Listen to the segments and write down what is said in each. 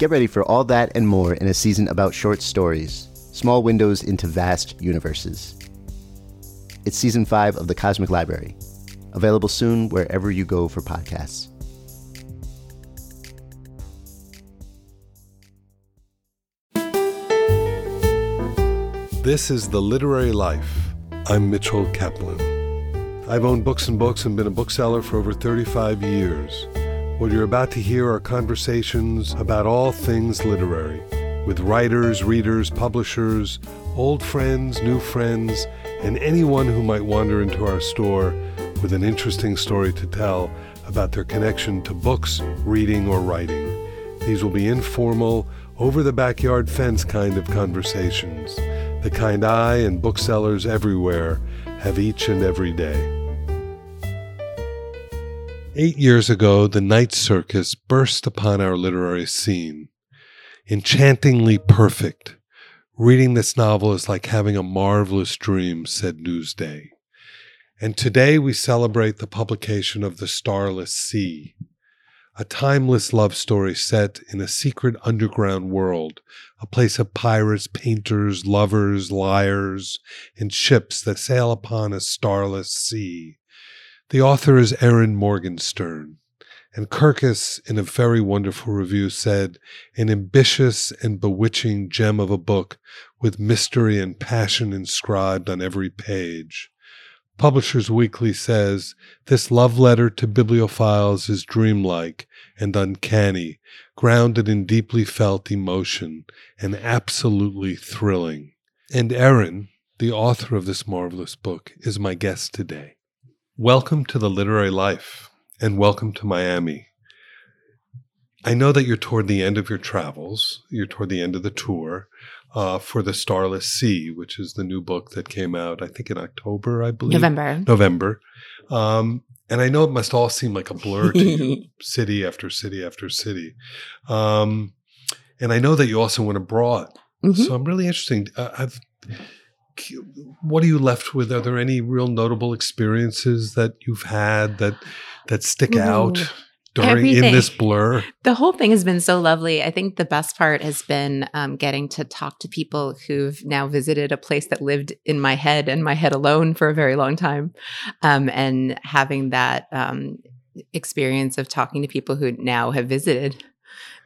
Get ready for all that and more in a season about short stories, small windows into vast universes. It's season five of The Cosmic Library, available soon wherever you go for podcasts. This is The Literary Life. I'm Mitchell Kaplan. I've owned books and books and been a bookseller for over 35 years. What you're about to hear are conversations about all things literary with writers, readers, publishers, old friends, new friends, and anyone who might wander into our store with an interesting story to tell about their connection to books, reading, or writing. These will be informal, over the backyard fence kind of conversations the kind I and booksellers everywhere have each and every day. Eight years ago, the night circus burst upon our literary scene. Enchantingly perfect. Reading this novel is like having a marvelous dream, said Newsday. And today we celebrate the publication of The Starless Sea, a timeless love story set in a secret underground world, a place of pirates, painters, lovers, liars, and ships that sail upon a starless sea. The author is Erin Morgenstern, and Kirkus, in a very wonderful review, said, an ambitious and bewitching gem of a book with mystery and passion inscribed on every page. Publishers Weekly says this love letter to bibliophiles is dreamlike and uncanny, grounded in deeply felt emotion, and absolutely thrilling. And Erin, the author of this marvelous book, is my guest today. Welcome to the literary life, and welcome to Miami. I know that you're toward the end of your travels, you're toward the end of the tour uh, for the Starless Sea, which is the new book that came out, I think, in October, I believe. November. November. Um, and I know it must all seem like a blur to you, city after city after city. Um, and I know that you also went abroad. Mm-hmm. So I'm really interested. Uh, I've, what are you left with? Are there any real notable experiences that you've had that that stick Ooh. out? during Everything. in this blur. The whole thing has been so lovely. I think the best part has been um, getting to talk to people who've now visited a place that lived in my head and my head alone for a very long time, um, and having that um, experience of talking to people who now have visited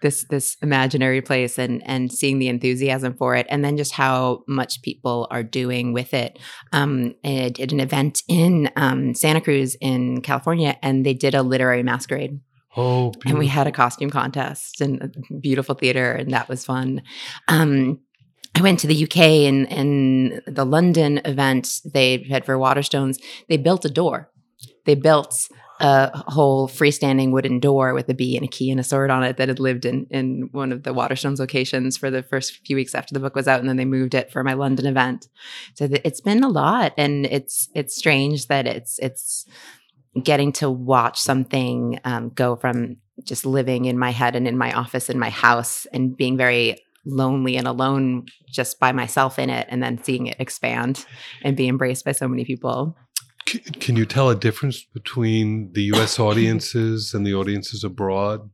this this imaginary place and and seeing the enthusiasm for it and then just how much people are doing with it um i did an event in um, santa cruz in california and they did a literary masquerade Oh, beautiful. and we had a costume contest and beautiful theater, and that was fun. Um, I went to the UK and and the London event they had for Waterstones. They built a door. They built a whole freestanding wooden door with a bee and a key and a sword on it that had lived in in one of the Waterstones locations for the first few weeks after the book was out, and then they moved it for my London event. So it's been a lot, and it's it's strange that it's it's getting to watch something um, go from just living in my head and in my office in my house and being very lonely and alone just by myself in it and then seeing it expand and be embraced by so many people. C- Can you tell a difference between the U.S. audiences and the audiences abroad?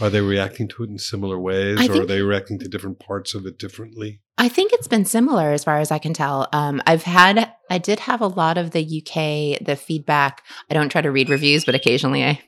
Are they reacting to it in similar ways, I or are they reacting to different parts of it differently? I think it's been similar as far as I can tell. Um, I've had, I did have a lot of the UK, the feedback. I don't try to read reviews, but occasionally I,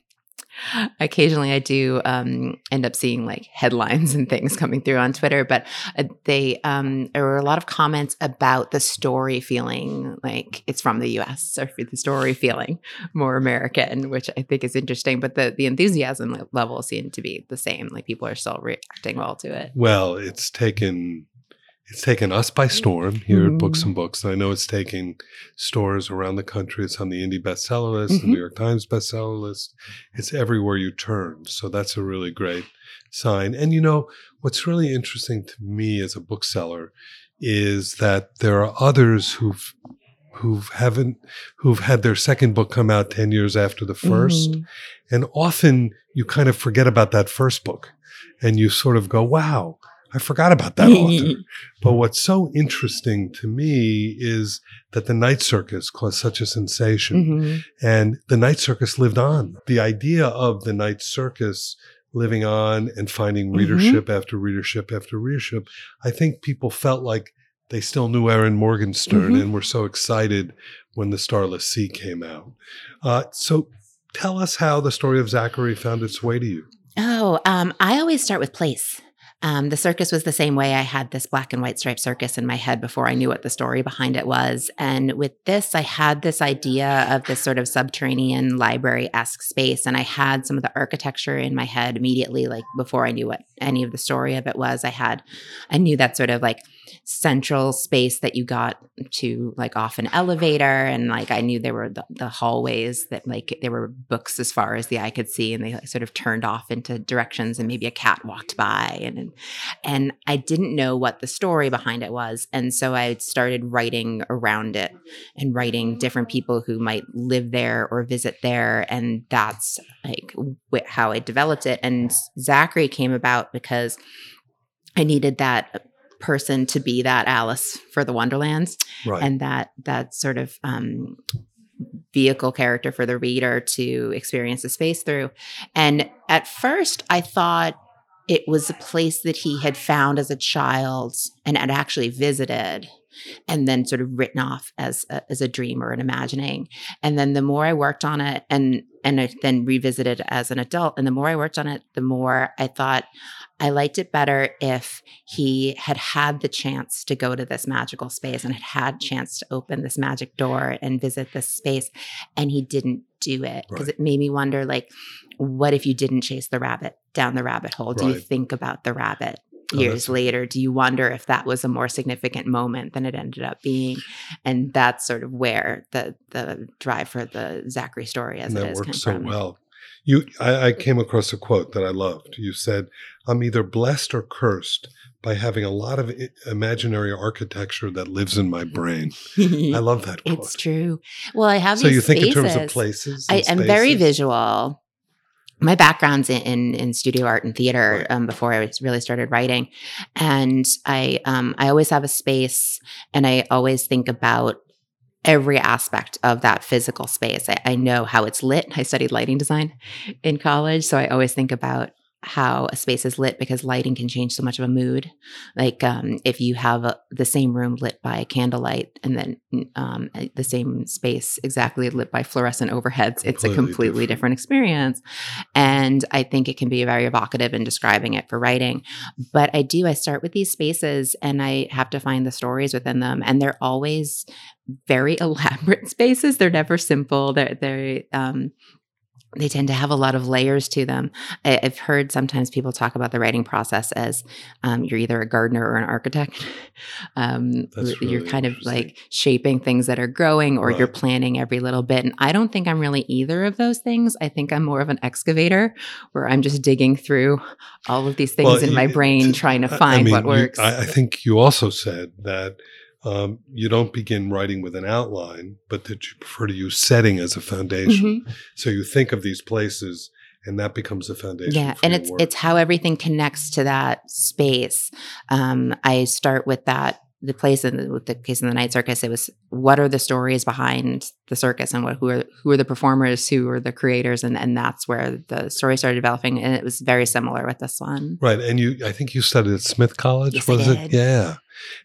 occasionally I do um, end up seeing like headlines and things coming through on Twitter. But uh, they, um, there were a lot of comments about the story feeling like it's from the US or the story feeling more American, which I think is interesting. But the the enthusiasm level seemed to be the same. Like people are still reacting well to it. Well, it's taken it's taken us by storm here at Books and Books. And I know it's taking stores around the country. It's on the indie bestseller list, the Mhm. New York Times bestseller list. It's everywhere you turn. So that's a really great sign. And you know, what's really interesting to me as a bookseller is that there are others who've who haven't who've had their second book come out 10 years after the 1st Mhm. and often you kind of forget about that first book and you sort of go, wow, I forgot about that author. But what's so interesting to me is that the Night Circus caused such a sensation Mhm. and the Night Circus lived on. The idea of the Night Circus living on and finding Mhm. readership after readership after readership, I think people felt like they still knew Erin Morgenstern Mhm. and were so excited when The Starless Sea came out. Uh, so tell us how the story of Zachary found its way to you. Oh, um, I always start with place. Um, the circus was the same way. I had this black and white striped circus in my head before I knew what the story behind it was. And with this, I had this idea of this sort of subterranean library esque space. And I had some of the architecture in my head immediately, like before I knew what any of the story of it was. I had, I knew that sort of like central space that you got to like off an elevator. And like I knew there were the, the hallways that like there were books as far as the eye could see. And they like, sort of turned off into directions and maybe a cat walked by. And, and I didn't know what the story behind it was. And so I started writing around it and writing different people who might live there or visit there. And that's like wh- how I developed it. And Zachary came about because I needed that person to be that Alice for the Wonderlands Right. and that that sort of um, vehicle character for the reader to experience the space through. And at first, I thought it was a place that he had found as a child and had actually visited and then sort of written off as a, as a dream or an imagining and then the more i worked on it and and I then revisited as an adult and the more i worked on it the more i thought i liked it better if he had had the chance to go to this magical space and had had chance to open this magic door and visit this space and he didn't do it because Right. it made me wonder like what if you didn't chase the rabbit down the rabbit hole do you think about the rabbit Oh, years that's- later do you wonder if that was a more significant moment than it ended up being and that's sort of where the the drive for the zachary story as and it that is worked so from well. You, I, I came across a quote that I loved. You said, "I'm either blessed or cursed by having a lot of imaginary architecture that lives in my brain." I love that quote. it's true well i have so you think in terms of spaces. places? I am very visual. My background's in, in, in studio art and theater um, before I really started writing, and I um, I always have a space, and I always think about every aspect of that physical space. I, I know how it's lit. I studied lighting design in college, so I always think about how a space is lit because lighting can change so much of a mood. Like um, if you have a, the same room lit by candlelight and then um, uh, the same space exactly lit by fluorescent overheads, it's a Completely completely different. different. experience. And I think it can be very evocative in describing it for writing. But I do, I start with these spaces and I have to find the stories within them. And they're always very elaborate spaces. They're never simple. They're, they're, um, they tend to have a lot of layers to them. I, I've heard sometimes people talk about the writing process as um, you're either a gardener or an architect. Um, That's you're kind of like shaping things that are growing, or you're planning every little bit. And I don't think I'm really either of those things. I think I'm more of an excavator, where I'm just digging through all of these things Well, in my brain, to- trying to I- I find mean, what you- works. I, I think you also said that um, you don't begin writing with an outline, but that you prefer to use setting as a foundation. Mhm. So you think of these places and that becomes the foundation. yeah and it's work. it's how everything connects to that space um i start with that the place in the, the case in the night circus it was what are the stories behind the circus and what who are who are the performers who are the creators and and that's where the story started developing and it was very similar with this one right. And you, I think you studied at Smith College, Yes, was it? Yeah,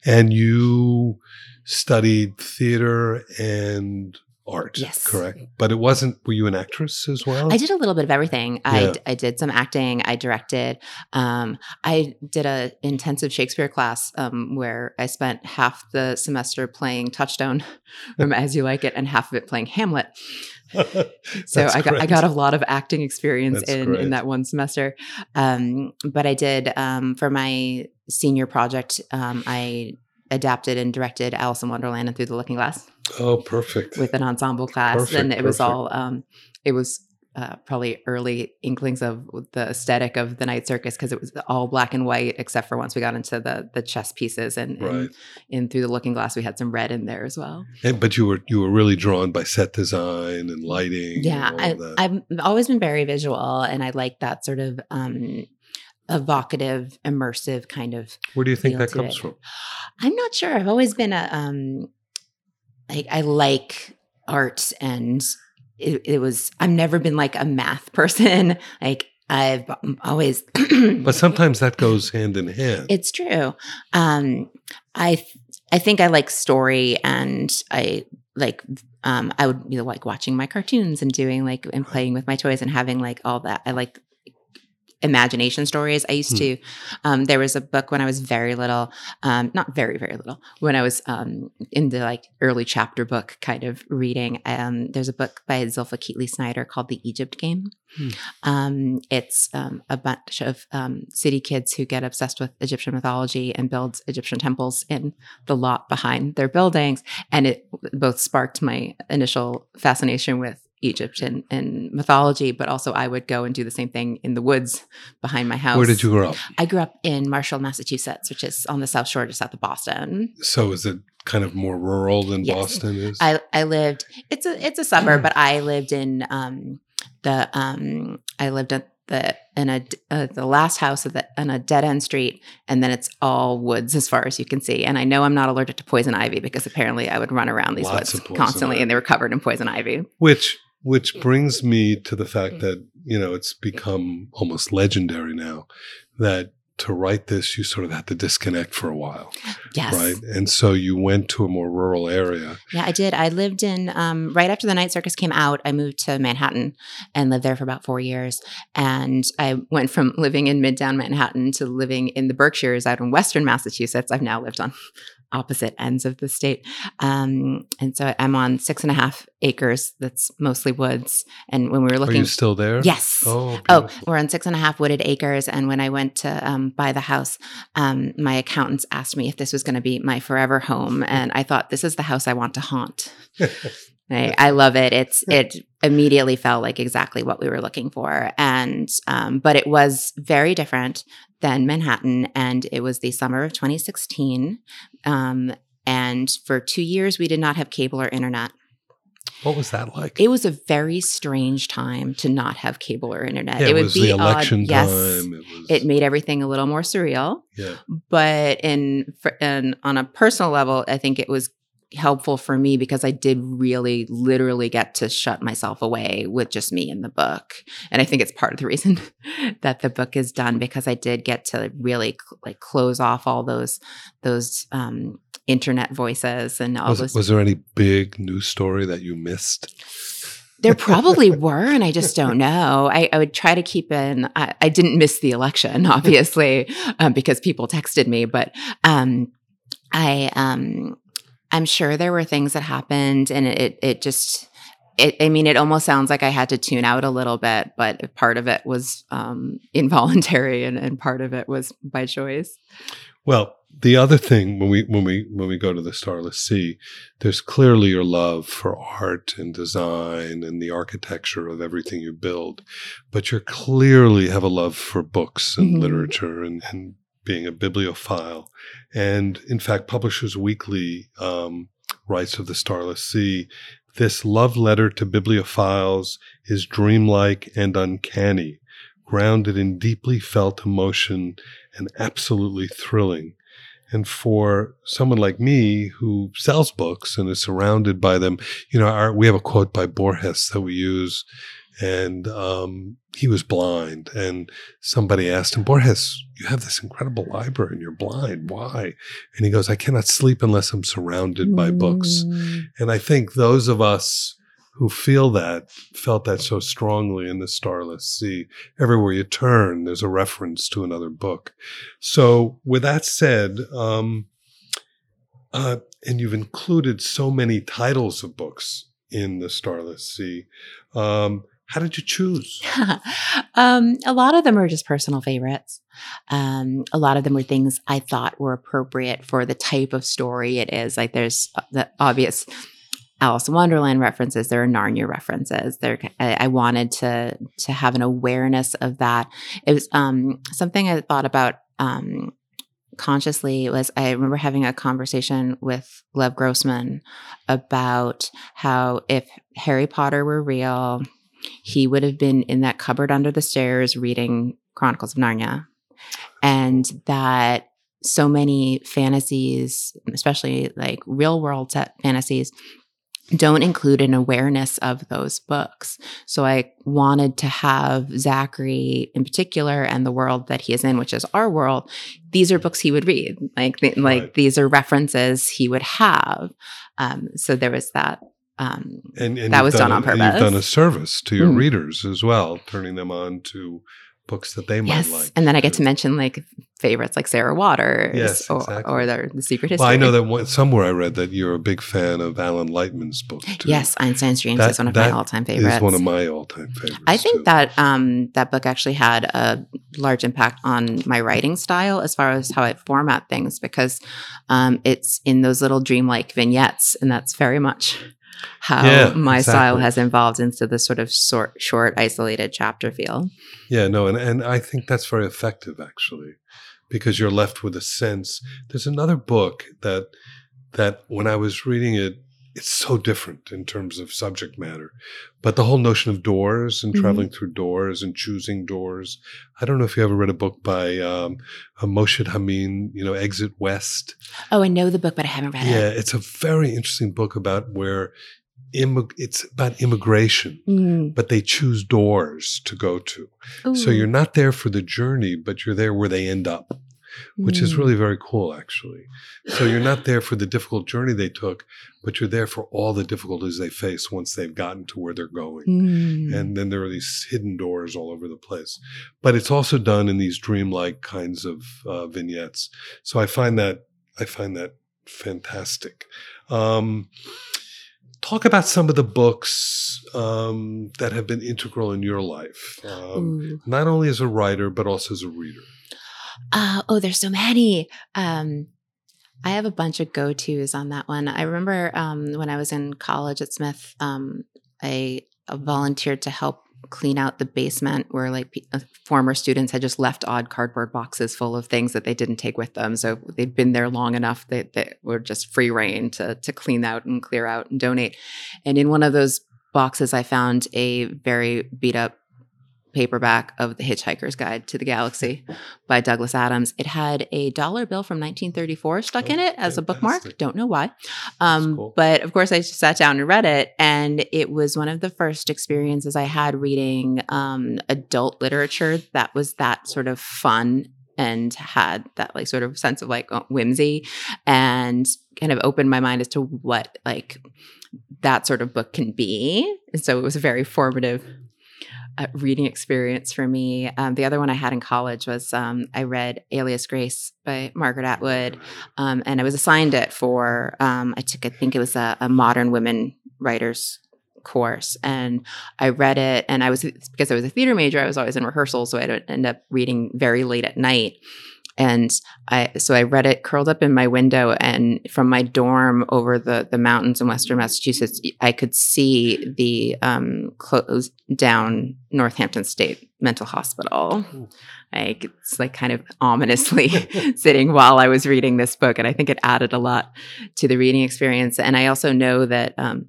and you studied theater and art. Yes. correct. But it wasn't. Were you an actress as well? I did a little bit of everything. Yeah. I, I did some acting. I directed. Um, I did a intensive Shakespeare class um, where I spent half the semester playing Touchstone from As You Like It and half of it playing Hamlet. So I got I got a lot of acting experience That's in great. in that one semester. Um, but I did um, for my senior project. Um, I adapted and directed Alice in Wonderland and Through the Looking Glass Oh, perfect. with an ensemble class, Perfect, and it was all um, it was uh, probably early inklings of the aesthetic of the night circus because it was all black and white except for once we got into the the chess pieces and, Right. and through the looking glass we had some red in there as well. And, but you were you were really drawn by set design and lighting. Yeah, and all I. I've always been very visual, and I like that sort of um, evocative, immersive kind of. Where do you think that comes it. from? I'm not sure. I've always been a um, like I like art, and it, it was. I've never been like a math person. Like I've always. But sometimes that goes hand in hand. It's true. Um, I I think I like story, and I like. Um, I would be like watching my cartoons and doing like and playing with my toys and having like all that. I like imagination stories. I used Hmm. to. Um, there was a book when I was very little, um, not very very little, when I was um, in the like early chapter book kind of reading. Um, there's a book by Zilpha Keatley Snyder called The Egypt Game. Um, it's um, a bunch of um, city kids who get obsessed with Egyptian mythology and build Egyptian temples in the lot behind their buildings. And it both sparked my initial fascination with Egypt and, and mythology, but also I would go and do the same thing in the woods behind my house. Where did you grow up? I grew up in Marshfield, Massachusetts, which is on the South Shore, just south of Boston. So is it kind of more rural than Yes. Boston is? I, I lived it's a it's a suburb, but I lived in um the um I lived at the in a uh, the last house of the on a dead end street, and then it's all woods as far as you can see. And I know I'm not allergic to poison ivy because apparently I would run around these Lots woods constantly, ivy. and they were covered in poison ivy. which which brings me to the fact that you know it's become almost legendary now that to write this you sort of had to disconnect for a while Yes, right and so you went to a more rural area Yeah, I did. I lived in um, right after the Night Circus came out. I moved to Manhattan and lived there for about four years. And I went from living in Midtown Manhattan to living in the Berkshires out in Western Massachusetts. I've now lived on opposite ends of the state, um, and so I'm on six and a half acres. That's mostly woods. And when we were looking, are you still there yes, oh Oh, we're on six and a half wooded acres. And when I went to um, buy the house, um, my accountants asked me if this was going to be my forever home. And I thought, this is the house I want to haunt. I, I love it. It's it immediately felt like exactly what we were looking for, and um, but it was very different than Manhattan, and it was the summer of 2016, um, and for two years we did not have cable or internet. what was that like It was a very strange time to not have cable or internet. yeah, it it would was be the election odd. Yes, time it was it made everything a little more surreal. yeah But in, for, and on a personal level, I think it was helpful for me because I did really literally get to shut myself away with just me in the book. And I think it's part of the reason that the book is done because I did get to really cl- like close off all those those um internet voices and all was, those was there any big news story that you missed There probably were, and I just don't know. I, I would try to keep in. I, I didn't miss the election, obviously, um, because people texted me. But um, I, um, I'm sure there were things that happened, and it, it just. It, I mean, it almost sounds like I had to tune out a little bit, but part of it was um, involuntary, and, and part of it was by choice. Well, the other thing when we when we when we go to the Starless Sea, there's clearly your love for art and design and the architecture of everything you build, but you clearly have a love for books and Mhm. literature and, and being a bibliophile. And in fact, Publishers Weekly um, writes of the Starless Sea This love letter to bibliophiles is dreamlike and uncanny, grounded in deeply felt emotion and absolutely thrilling. And for someone like me who sells books and is surrounded by them, you know, our, we have a quote by Borges that we use, and um, he was blind. And somebody asked him, Borges, you have this incredible library and you're blind. Why? And he goes, I cannot sleep unless I'm surrounded by books. Mm. And I think those of us who feel that felt that so strongly in the Starless Sea. Everywhere you turn, there's a reference to another book. So, with that said, um, uh, and you've included so many titles of books in the Starless Sea. Um, how did you choose? um, a lot of them are just personal favorites. Um, a lot of them were things I thought were appropriate for the type of story it is. Like there's uh, the obvious Alice in Wonderland references. There are Narnia references. There, I, I wanted to to have an awareness of that. It was um, something I thought about um, consciously. Was I remember having a conversation with Lev Grossman about how if Harry Potter were real, he would have been in that cupboard under the stairs reading Chronicles of Narnia, and that so many fantasies, especially like real world set fantasies, don't include an awareness of those books. So I wanted to have Zachary in particular and the world that he is in, which is our world. These are books he would read. Like, th- like Right. these are references he would have. Um, so there was that. Um, And, and That was done a- on purpose. You've done a service to your Mm. readers as well, turning them on to books that they might yes, like. and then I get to mention like favorites like Sarah Waters Yes, or, exactly. or the, the Secret History. Well, I know that one, somewhere I read that you're a big fan of Alan Lightman's book too. Yes, Einstein's Dreams That- is one of my all-time favorites. Is one of my all-time favorites. I think too. that um, that book actually had a large impact on my writing style as far as how I format things because um, it's in those little dreamlike vignettes, and that's very much how Yeah, my style has evolved into this sort of short, short, isolated chapter feel. Yeah, no, and, and I think that's very effective actually, because you're left with a sense. There's another book that that when I was reading it, it's so different in terms of subject matter, but the whole notion of doors and Mhm. traveling through doors and choosing doors. I don't know if you ever read a book by um, uh, Mohsin Hamid, you know, Exit West. Oh, I know the book, but I haven't read Yeah, it. Yeah, it's a very interesting book about where immig- it's about immigration, Mm. but they choose doors to go to. So you're not there for the journey, but you're there where they end up, which is Mm. really very cool, actually. So you're not there for the difficult journey they took, but you're there for all the difficulties they face once they've gotten to where they're going. Mm. And then there are these hidden doors all over the place. But it's also done in these dreamlike kinds of uh, vignettes. So I find that I find that fantastic. Um, talk about some of the books um, that have been integral in your life, um, not only as a writer but also as a reader. Uh, oh, there's so many. Um, I have a bunch of go tos on that one. I remember um, when I was in college at Smith, um, I, I volunteered to help clean out the basement where like pe- uh, former students had just left odd cardboard boxes full of things that they didn't take with them. So they'd been there long enough that they were just free reign to to clean out and clear out and donate. And in one of those boxes, I found a very beat up paperback of The Hitchhiker's Guide to the Galaxy by Douglas Adams. It had a dollar bill from 1934 stuck in Oh, it as a bookmark. Don't know why. Um, cool. But of course, I just sat down and read it. And it was one of the first experiences I had reading um, adult literature that was that sort of fun and had that like sort of sense of like uh, whimsy and kind of opened my mind as to what like that sort of book can be. And so it was a very formative reading experience for me. Um, the other one I had in college was um, I read Alias Grace by Margaret Atwood, um, and I was assigned it for um, I took I think it was a, a modern women writers course, and I read it, and I was because I was a theater major, I was always in rehearsals so I'd end up reading very late at night. And I so I read it curled up in my window, and from my dorm over the the mountains in Western Massachusetts, I could see the um, closed down Northampton State Mental Hospital. Like it's like kind of ominously sitting while I was reading this book, and I think it added a lot to the reading experience. And I also know that um,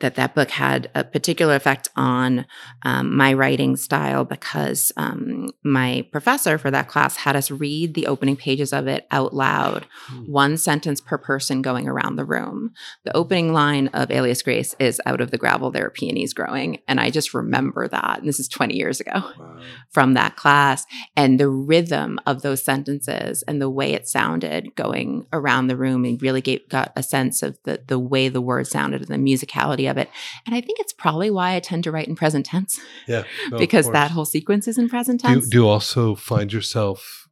that that book had a particular effect on um, my writing style because um, my professor for that class had us read the opening pages of it out loud, Hmm. one sentence per person going around the room. The opening line of Alias Grace is "Out of the gravel there are peonies growing," and I just remember that. And this is twenty years ago Wow. from that class, and the rhythm of those sentences and the way it sounded going around the room, and really gave, got a sense of the the way the words sounded and the musicality of it. And I think it's probably why I tend to write in present tense Yeah. no, because that whole sequence is in present Do you, tense. do you also find yourself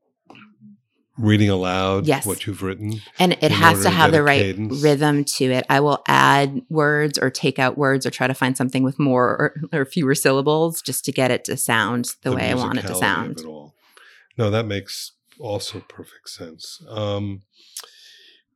reading aloud Yes. what you've written? and it has to to have get the right cadence? rhythm to it. I will add words or take out words or try to find something with more or, or fewer syllables just to get it to sound the, way I want it to sound. it all. No, that makes also perfect sense. Um,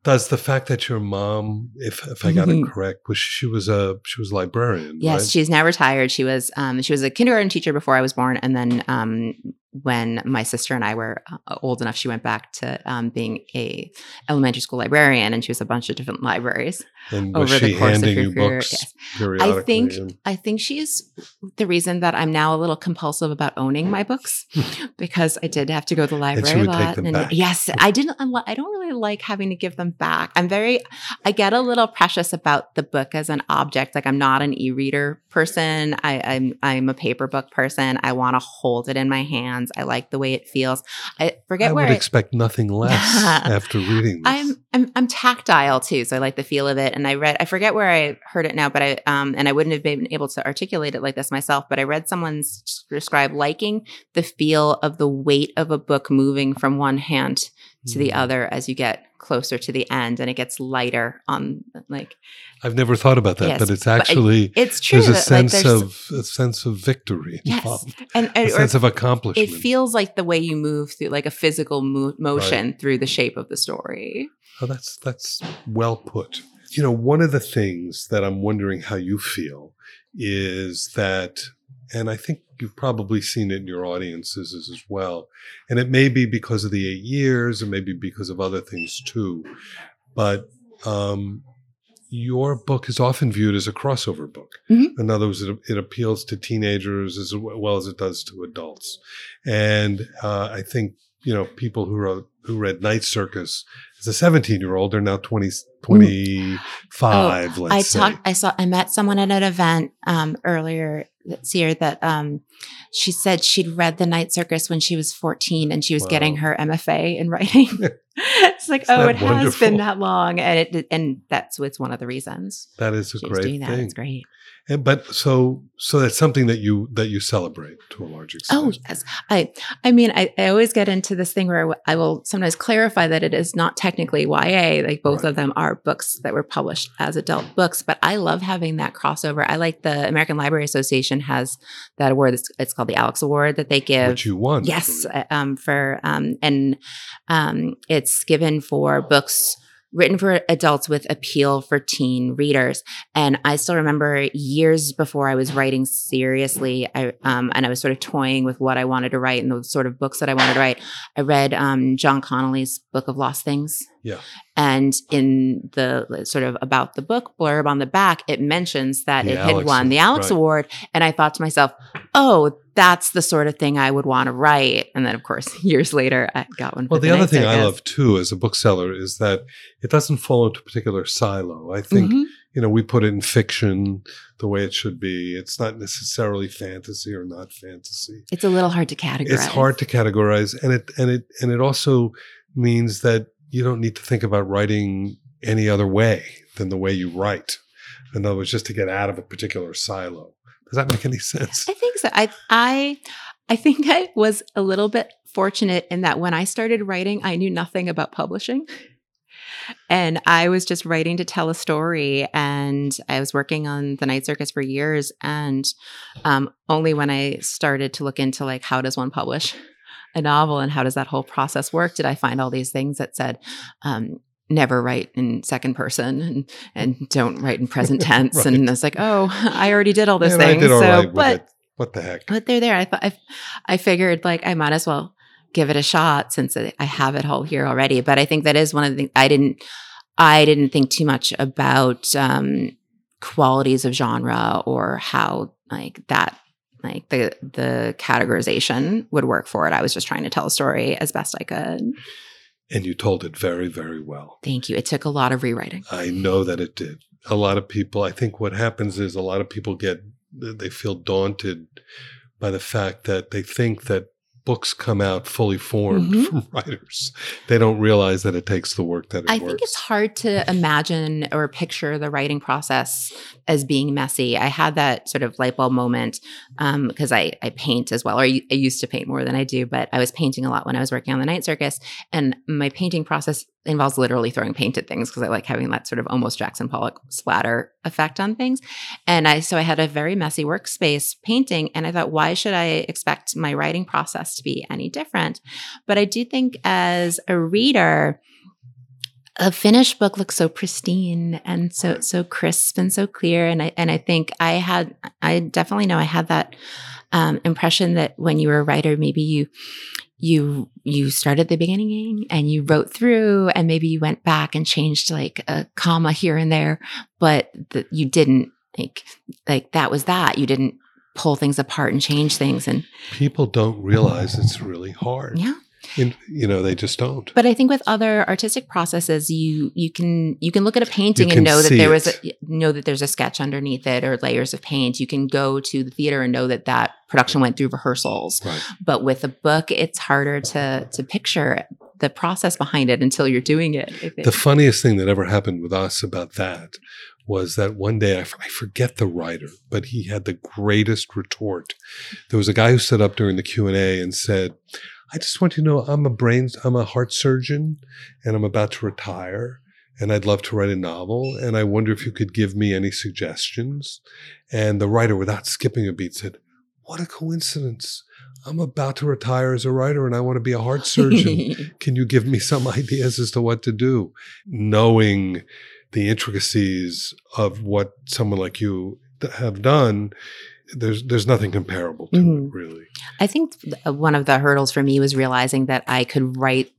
does the fact that your mom, if if I got it correct, was she was a she was a librarian? Yes, right? she's now retired. She was um, she was a kindergarten teacher before I was born, and then um, when my sister and I were uh, old enough, she went back to um, being a elementary school librarian, and she was a bunch of different libraries and was over she the course of handing her you career. books Yes. periodically? I think and- I think she is the reason that I'm now a little compulsive about owning my books because I did have to go to the library a lot. and back. yes, I didn't. I don't really like having to give them back. I'm very. I get a little precious about the book as an object. Like I'm not an e-reader person. I, I'm I'm a paper book person. I want to hold it in my hands. I like the way it feels. I forget I where I would expect nothing less after reading this. I'm, I'm I'm tactile too, so I like the feel of it. And I read, I forget where I heard it now, but I um, and I wouldn't have been able to articulate it like this myself. But I read someone's describe liking the feel of the weight of a book moving from one hand to the Mm. other as you get closer to the end, and it gets lighter on like I've never thought about that, Yes, but it's but actually it's true. there's a that, like, sense there's- of a sense of victory yes, involved, and, a and or sense of accomplishment. it feels like the way you move through, like a physical mo- motion through the shape of the story. Oh, that's that's well put. You know, one of the things that I'm wondering how you feel is that, and I think you've probably seen it in your audiences as, as well, and it may be because of the eight years, and maybe because of other things too, but um, your book is often viewed as a crossover book. Mhm. In other words, it, it appeals to teenagers as well as it does to adults, and uh, I think you know people who wrote who read Night Circus as a 17 year old they're now 20, 25 let's Oh, I say. talked. I saw. I met someone at an event um, earlier this year that um, she said she'd read The Night Circus when she was fourteen, and she was getting her MFA in writing. it's like, Isn't oh, it has been that long, and it and that's what's one of the reasons that is a great that. thing It's great. And, but so so that's something that you that you celebrate to a large extent Oh yes, I. I mean, I, I always get into this thing where I w- I will sometimes clarify that it is not technically YA. Like both Right. of them are books that were published as adult books. But I love having that crossover. I like the American Library Association has that award. It's, it's called the Alex Award that they give. which you won Yes, for- uh, um, for um, and um, it's given for books written for adults with appeal for teen readers. And I still remember years before I was writing seriously, I um, and I was sort of toying with what I wanted to write and the sort of books that I wanted to write. I read um, John Connolly's Book of Lost Things. Yeah. And in the sort of about the book blurb on the back, it mentions that The it had won the Alex right. Award. And I thought to myself, oh, that's the sort of thing I would want to write. And then, of course, years later, I got one. for well the other thing i love too as a bookseller is that it doesn't fall into a particular silo i think Mhm. you know we put it in fiction the way it should be it's not necessarily fantasy or not fantasy It's a little hard to categorize. it's hard to categorize and it and it and it also means that you don't need to think about writing any other way than the way you write in other words just to get out of a particular silo does that make any sense I think so. I I I think I was a little bit fortunate in that when I started writing, I knew nothing about publishing. And I was just writing to tell a story. And I was working on the Night Circus for years. And um, only when I started to look into like how does one publish a novel and how does that whole process work did I find all these things that said, um, never write in second person and, and don't write in present tense. Right. And I was like, oh, I already did all those And I things. did all so, right but it. what the heck but they're there. I thought I, I figured like I might as well give it a shot since I I have it all here already. But I think that is one of the things I didn't I didn't think too much about um, qualities of genre or how like that like the the categorization would work for it. I was just trying to tell a story as best I could. And you told it very, very well. Thank you. It took a lot of rewriting. I know that it did. A lot of people, I think what happens is a lot of people get, they feel daunted by the fact that they think that books come out fully formed Mhm. from writers. They don't realize that it takes the work that it I works. think it's hard to imagine or picture the writing process as being messy. I had that sort of light bulb moment because I, I paint as well, or I, I used to paint more than I do, but I was painting a lot when I was working on the Night Circus. And my painting process involves literally throwing paint at things because I like having that sort of almost Jackson Pollock splatter effect on things. And I so I had a very messy workspace painting, and I thought, why should I expect my writing process to be any different? But I do think as a reader, a finished book looks so pristine and so so crisp and so clear and I and I think I had I definitely know I had that um, impression that when you were a writer maybe you you you started the beginning and you wrote through and maybe you went back and changed like a comma here and there but that you didn't like like that was that you didn't pull things apart and change things and People don't realize it's really hard. yeah In, you know, they just don't. But I think with other artistic processes, you you can you can look at a painting and know that there was a, know that there's a sketch underneath it or layers of paint. You can go to the theater and know that that production went through rehearsals. Right. But with a book, it's harder to to picture the process behind it until you're doing it. The funniest thing that ever happened with us about that was that one day I, f- I forget the writer, but he had the greatest retort. There was a guy who stood up during the Q and A and said, "I just want you to know I'm a brain, I'm a heart surgeon, and I'm about to retire." And I'd love to write a novel. And I wonder if you could give me any suggestions. And the writer, without skipping a beat, said, What a coincidence. I'm about to retire as a writer and I want to be a heart surgeon can you give me some ideas as to what to do knowing the intricacies of what someone like you have done there's there's nothing comparable to Mhm. it really I think uh, one of the hurdles for me was realizing that I could write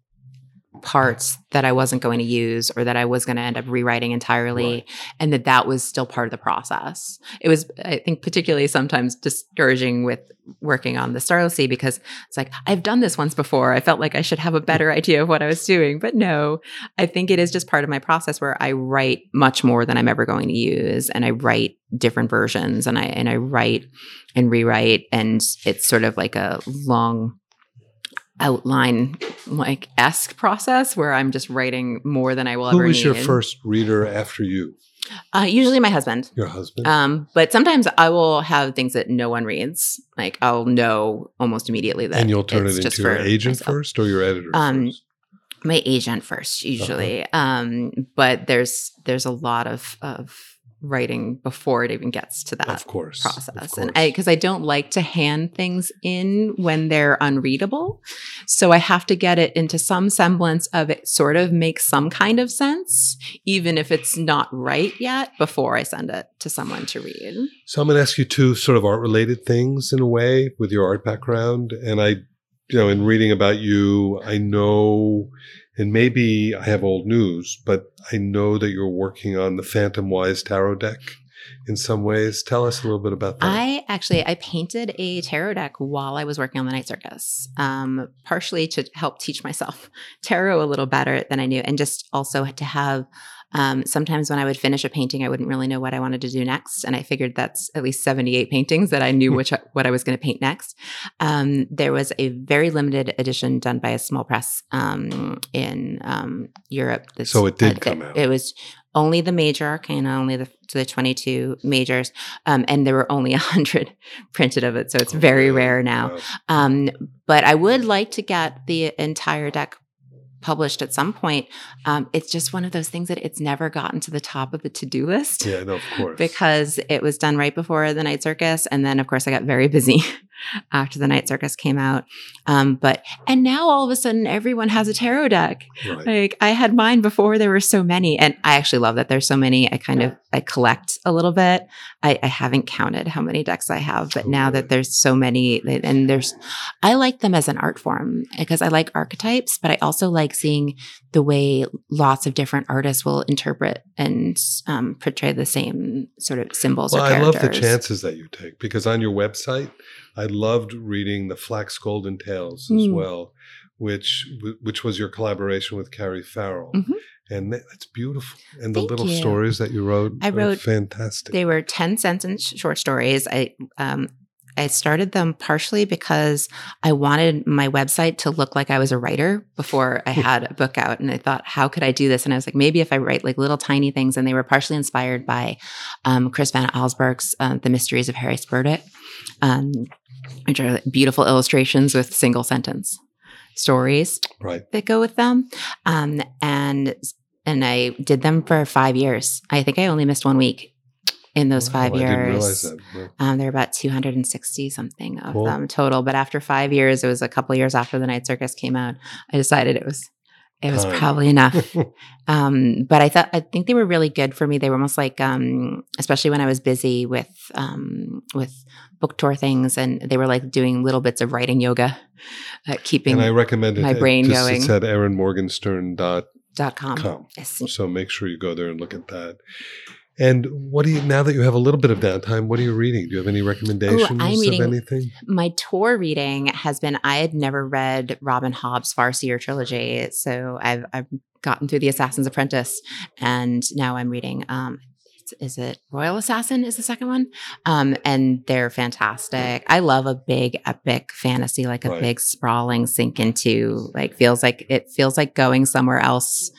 parts that I wasn't going to use or that I was going to end up rewriting entirely Right. and that that was still part of the process. It was I think particularly sometimes discouraging with working on the Starless Sea because it's like I've done this once before. I felt like I should have a better idea of what I was doing, but no. I think it is just part of my process where I write much more than I'm ever going to use and I write different versions and I and I write and rewrite and it's sort of like a long outline like esque process where I'm just writing more than I will ever. who ever was your first reader after you Uh, usually my husband. your husband Um, but sometimes I will have things that no one reads. Like I'll know almost immediately that and you'll turn it's it into your agent myself. first or your editor Um, first my agent first usually Uh-huh. um but there's there's a lot of of writing before it even gets to that of course process. Of and i because i don't like to hand things in when they're unreadable. So i have to get it into some semblance of it sort of makes some kind of sense even if it's not right yet before i send it to someone to read. So I'm going to ask you two sort of art related things in a way with your art background. And I, you know, in reading about you, I know, and maybe I have old news, but I know that you're working on the Phantomwise Tarot deck in some ways. Tell us a little bit about that. I actually I painted a tarot deck while I was working on the night circus, um, partially to help teach myself tarot a little better than I knew, and just also to have. Um, sometimes when I would finish a painting, I wouldn't really know what I wanted to do next, and I figured that's at least seventy-eight paintings that I knew which what I was going to paint next. Um, there was a very limited edition done by a small press um, in um, Europe. So it did uh, come out. It was only the major arcana, only the the twenty-two majors, um, and there were only a hundred printed of it, so it's very rare now. Wow. Um, but I would like to get the entire deck published at some point. Um, it's just one of those things that it's never gotten to the top of the to-do list Yeah, no, of course. because it was done right before the night circus and then of course i got very busy after the night circus came out um, but and now all of a sudden everyone has a tarot deck right. like I had mine before there were so many, and I actually love that there's so many. I kind of I collect a little bit. I, I haven't counted how many decks I have, but Oh, now that there's so many, and there's I like them as an art form because I like archetypes, but I also like seeing the way lots of different artists will interpret and um, portray the same sort of symbols Well, I love the chances that you take because on your website, I loved reading the Flax Golden Tales as Mm. well, which which was your collaboration with Carrie Farrell, Mhm. and that's beautiful. And the Thank little you. stories that you wrote, I wrote- fantastic. They were 10 sentence short stories. I um I started them partially because I wanted my website to look like I was a writer before I had a book out. And I thought, how could I do this? And I was like, maybe if I write like little tiny things. And they were partially inspired by um, Chris Van Allsburg's uh, The Mysteries of Harris Burdick, um, which are beautiful illustrations with single sentence stories right. that go with them. Um, and and I did them for five years. I think I only missed one week in those Wow, five years. that. No. Um, there are about 260 something of Cool. them total. But after five years, it was a couple years after the Night Circus came out. I decided it was it was Time. probably enough. um, but I thought I think they were really good for me. They were almost like, um, especially when I was busy with um, with book tour things, and they were like doing little bits of writing yoga, uh, keeping and I recommend my at- brain just- going. It's at erinmorgenstern.com. dot com. com. Yes. So make sure you go there and look at that. And what do you now that you have a little bit of downtime? What are you reading? Do you have any recommendations reading- of anything? my tour reading has been I had never read Robin Hobb's Farseer trilogy, so I've I've gotten through the Assassin's Apprentice, and now I'm reading. Um, is it Royal Assassin? Is the second one? Um, and they're fantastic. I love a big epic fantasy, like a Right. big sprawling sink into. Like feels like it feels like going somewhere else.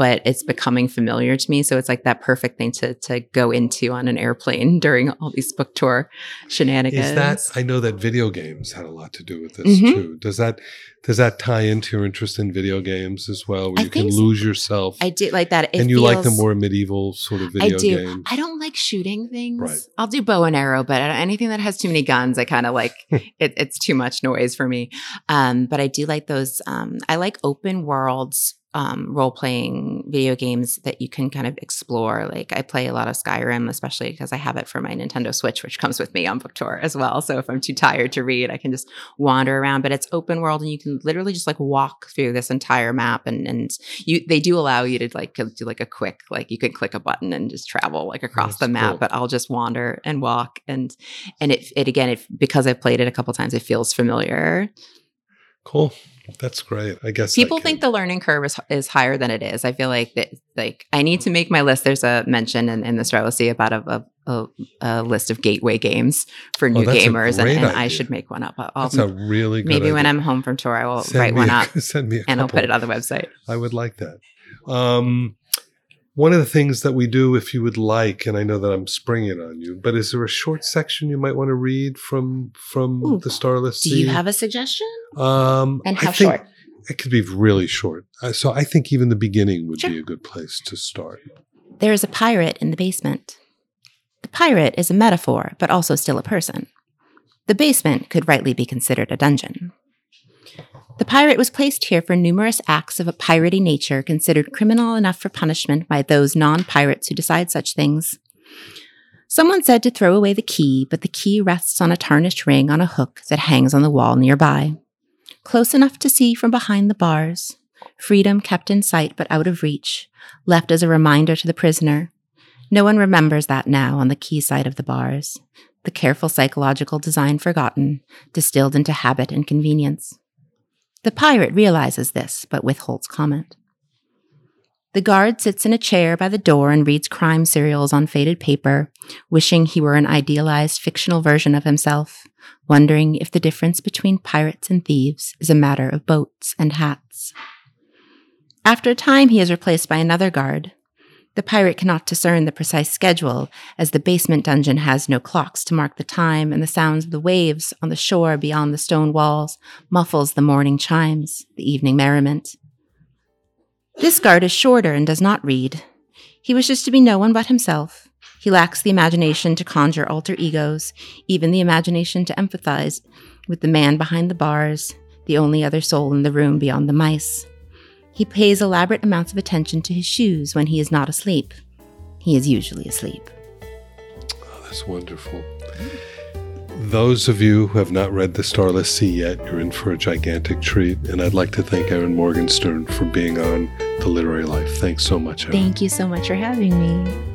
But it's becoming familiar to me, so it's like that perfect thing to to go into on an airplane during all these book tour shenanigans. Is that I know that video games had a lot to do with this Mhm. too. Does that does that tie into your interest in video games as well, where I you can so. lose yourself I do like that. It and you like the more medieval sort of video games? I do. games? I don't like shooting things. Right. I'll do bow and arrow, but anything that has too many guns, I kind of like. it, it's too much noise for me. Um, but I do like those. Um, I like open worlds um, role playing video games that you can kind of explore. Like I play a lot of Skyrim, especially because I have it for my Nintendo Switch, which comes with me on book tour as well. So if I'm too tired to read, I can just wander around. But it's open world, and you can literally just like walk through this entire map. And and you they do allow you to like do like a quick like you can click a button and just travel like across the map. cool. But I'll just wander and walk and and it it again it because I've played it a couple times, it feels familiar. Cool. That's great. I guess People think the learning curve is, is higher than it is. I feel like that like I need to make my list. There's a mention in, in the Starless Sea about a, a, a, list of gateway games for new Oh, gamers, and, and I should make one up. I'll, that's a really good maybe when. I'm home from tour, I will Send write one a- up Send me and I'll put it on the website. I would like that. Um, one of the things that we do, if you would like, and I know that I'm springing on you, but is there a short section you might want to read from from Ooh. the Starless Sea? Do you have a suggestion? Um, And how short? It could be really short. Uh, So I think even the beginning would Sure. be a good place to start. There is a pirate in the basement. The pirate is a metaphor, but also still a person. The basement could rightly be considered a dungeon. The pirate was placed here for numerous acts of a piratey nature considered criminal enough for punishment by those non pirates who decide such things. Someone said to throw away the key, but the key rests on a tarnished ring on a hook that hangs on the wall nearby. Close enough to see from behind the bars, freedom kept in sight but out of reach, left as a reminder to the prisoner. No one remembers that now on the quayside of the bars. The careful psychological design forgotten, distilled into habit and convenience. The pirate realizes this, but withholds comment. The guard sits in a chair by the door and reads crime serials on faded paper, wishing he were an idealized fictional version of himself, wondering if the difference between pirates and thieves is a matter of boats and hats. After a time, he is replaced by another guard. The pirate cannot discern the precise schedule, as the basement dungeon has no clocks to mark the time, and the sounds of the waves on the shore beyond the stone walls muffles the morning chimes, the evening merriment. This guard is shorter and does not read. He wishes to be no one but himself. He lacks the imagination to conjure alter egos, even the imagination to empathize with the man behind the bars, the only other soul in the room beyond the mice. He pays elaborate amounts of attention to his shoes when he is not asleep. He is usually asleep. Oh, that's wonderful. Those of you who have not read The Starless Sea yet, you're in for a gigantic treat. And I'd like to thank Erin Morgenstern for being on the literary life. Thanks so much. Erin. Thank you so much for having me.